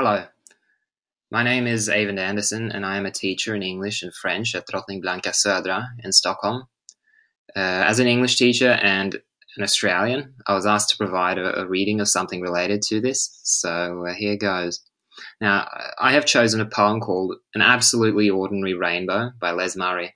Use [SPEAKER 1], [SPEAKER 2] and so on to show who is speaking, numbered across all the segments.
[SPEAKER 1] Hello, my name is Eyvind Anderson, and I am a teacher in English and French at Drottning Blanka Södra in Stockholm. Uh, as an English teacher and an Australian, I was asked to provide a, a reading of something related to this, so uh, here goes. Now, I have chosen a poem called An Absolutely Ordinary Rainbow by Les Murray.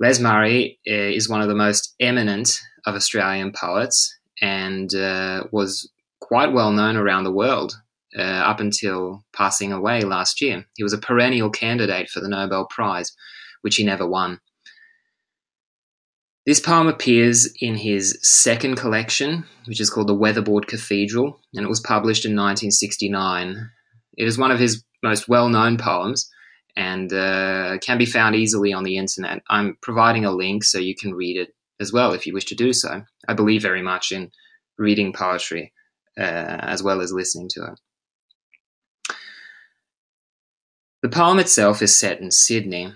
[SPEAKER 1] Les Murray uh, is one of the most eminent of Australian poets and uh, was quite well known around the world uh, up until passing away last year. He was a perennial candidate for the Nobel Prize, which he never won. This poem appears in his second collection, which is called The Weatherboard Cathedral, and it was published in 1969. It is one of his most well known poems and uh, can be found easily on the internet. I'm providing a link so you can read it as well if you wish to do so. I believe very much in reading poetry uh, as well as listening to it. The poem itself is set in Sydney,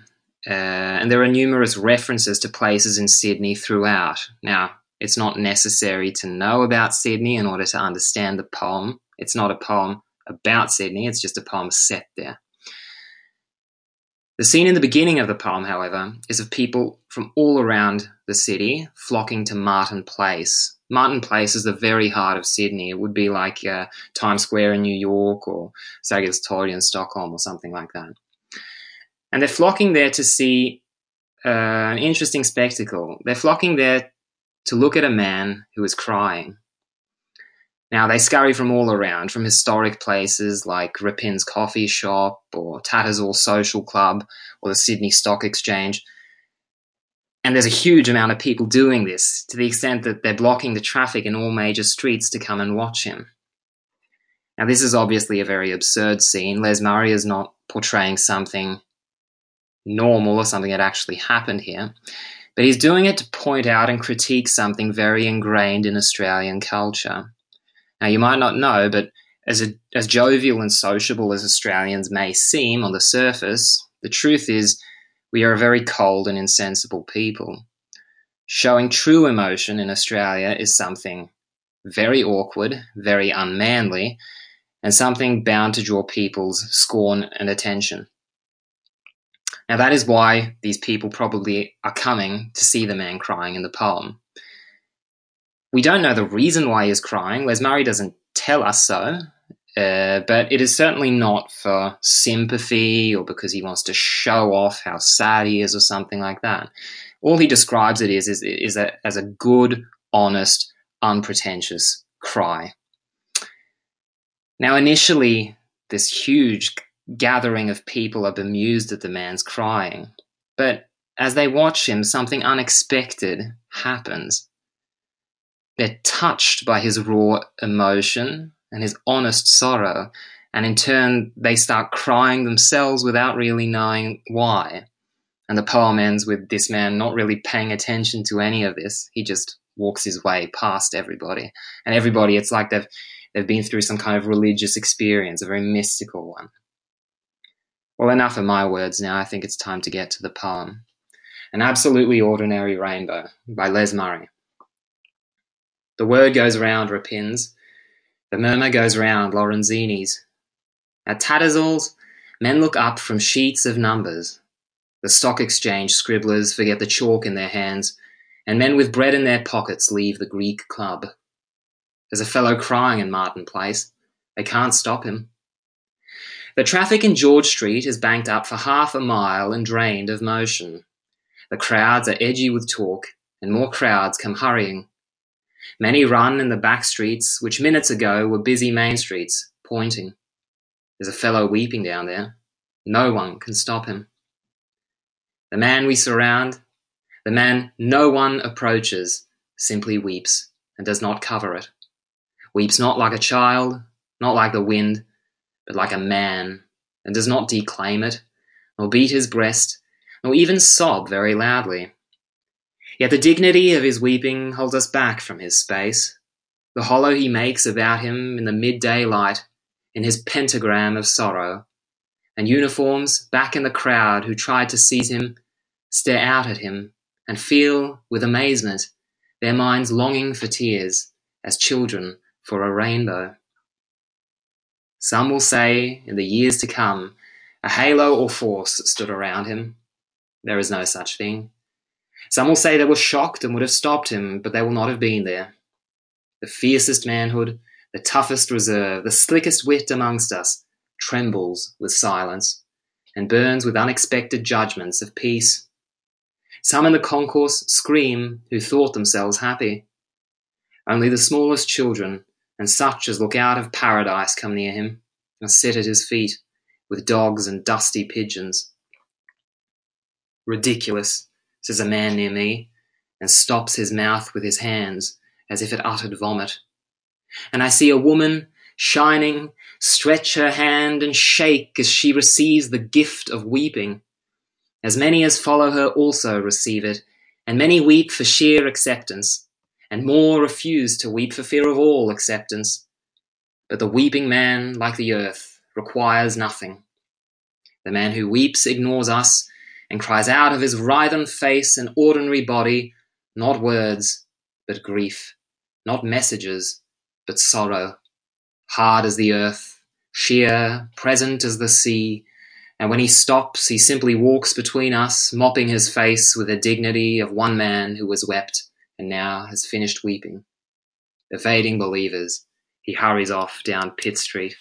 [SPEAKER 1] uh, and there are numerous references to places in Sydney throughout. Now, it's not necessary to know about Sydney in order to understand the poem. It's not a poem about Sydney, it's just a poem set there. The scene in the beginning of the poem, however, is of people from all around the city flocking to Martin Place, Martin Place is the very heart of Sydney. It would be like uh, Times Square in New York or Sergels in Stockholm or something like that. And they're flocking there to see uh, an interesting spectacle. They're flocking there to look at a man who is crying. Now, they scurry from all around, from historic places like Repin's coffee shop or Tattersall Social Club or the Sydney Stock Exchange – and there's a huge amount of people doing this to the extent that they're blocking the traffic in all major streets to come and watch him. Now, this is obviously a very absurd scene. Les Murray is not portraying something normal or something that actually happened here, but he's doing it to point out and critique something very ingrained in Australian culture. Now, you might not know, but as, a, as jovial and sociable as Australians may seem on the surface, the truth is we are a very cold and insensible people. Showing true emotion in Australia is something very awkward, very unmanly, and something bound to draw people's scorn and attention. Now, that is why these people probably are coming to see the man crying in the poem. We don't know the reason why he is crying. Les Murray doesn't tell us so, uh, but it is certainly not for sympathy or because he wants to show off how sad he is or something like that. All he describes it is is, is a, as a good, honest, unpretentious cry. Now, initially, this huge gathering of people are bemused at the man's crying, but as they watch him, something unexpected happens. They're touched by his raw emotion and his honest sorrow, and in turn they start crying themselves without really knowing why. And the poem ends with this man not really paying attention to any of this. He just walks his way past everybody. And everybody, it's like they've, they've been through some kind of religious experience, a very mystical one. Well, enough of my words now. I think it's time to get to the poem. An Absolutely Ordinary Rainbow by Les Murray. The word goes around Repin's the murmur goes round Lorenzini's. At Tattersall's, men look up from sheets of numbers. The Stock Exchange scribblers forget the chalk in their hands, and men with bread in their pockets leave the Greek club. There's a fellow crying in Martin Place. They can't stop him. The traffic in George Street is banked up for half a mile and drained of motion. The crowds are edgy with talk, and more crowds come hurrying. Many run in the back streets which minutes ago were busy main streets, pointing. There's a fellow weeping down there. No one can stop him. The man we surround, the man no one approaches, simply weeps and does not cover it. Weeps not like a child, not like the wind, but like a man, and does not declaim it, nor beat his breast, nor even sob very loudly. Yet the dignity of his weeping holds us back from his space. The hollow he makes about him in the midday light, in his pentagram of sorrow, and uniforms back in the crowd who tried to seize him, stare out at him, and feel, with amazement, their minds longing for tears, as children for a rainbow. Some will say, in the years to come, a halo or force stood around him. There is no such thing. Some will say they were shocked and would have stopped him, but they will not have been there. The fiercest manhood, the toughest reserve, the slickest wit amongst us, trembles with silence and burns with unexpected judgments of peace. Some in the concourse scream who thought themselves happy. Only the smallest children and such as look out of paradise come near him and sit at his feet with dogs and dusty pigeons. Ridiculous, says a man near me, and stops his mouth with his hands as if it uttered vomit. And I see a woman, shining, stretch her hand and shake as she receives the gift of weeping. As many as follow her also receive it, and many weep for sheer acceptance, and more refuse to weep for fear of all acceptance. But the weeping man, like the earth, requires nothing. The man who weeps ignores us and cries out of his writhen face and ordinary body, not words, but grief, not messages, but sorrow, hard as the earth, sheer, present as the sea, and when he stops, he simply walks between us, mopping his face with the dignity of one man who has wept and now has finished weeping. Evading believers, he hurries off down Pitt Street.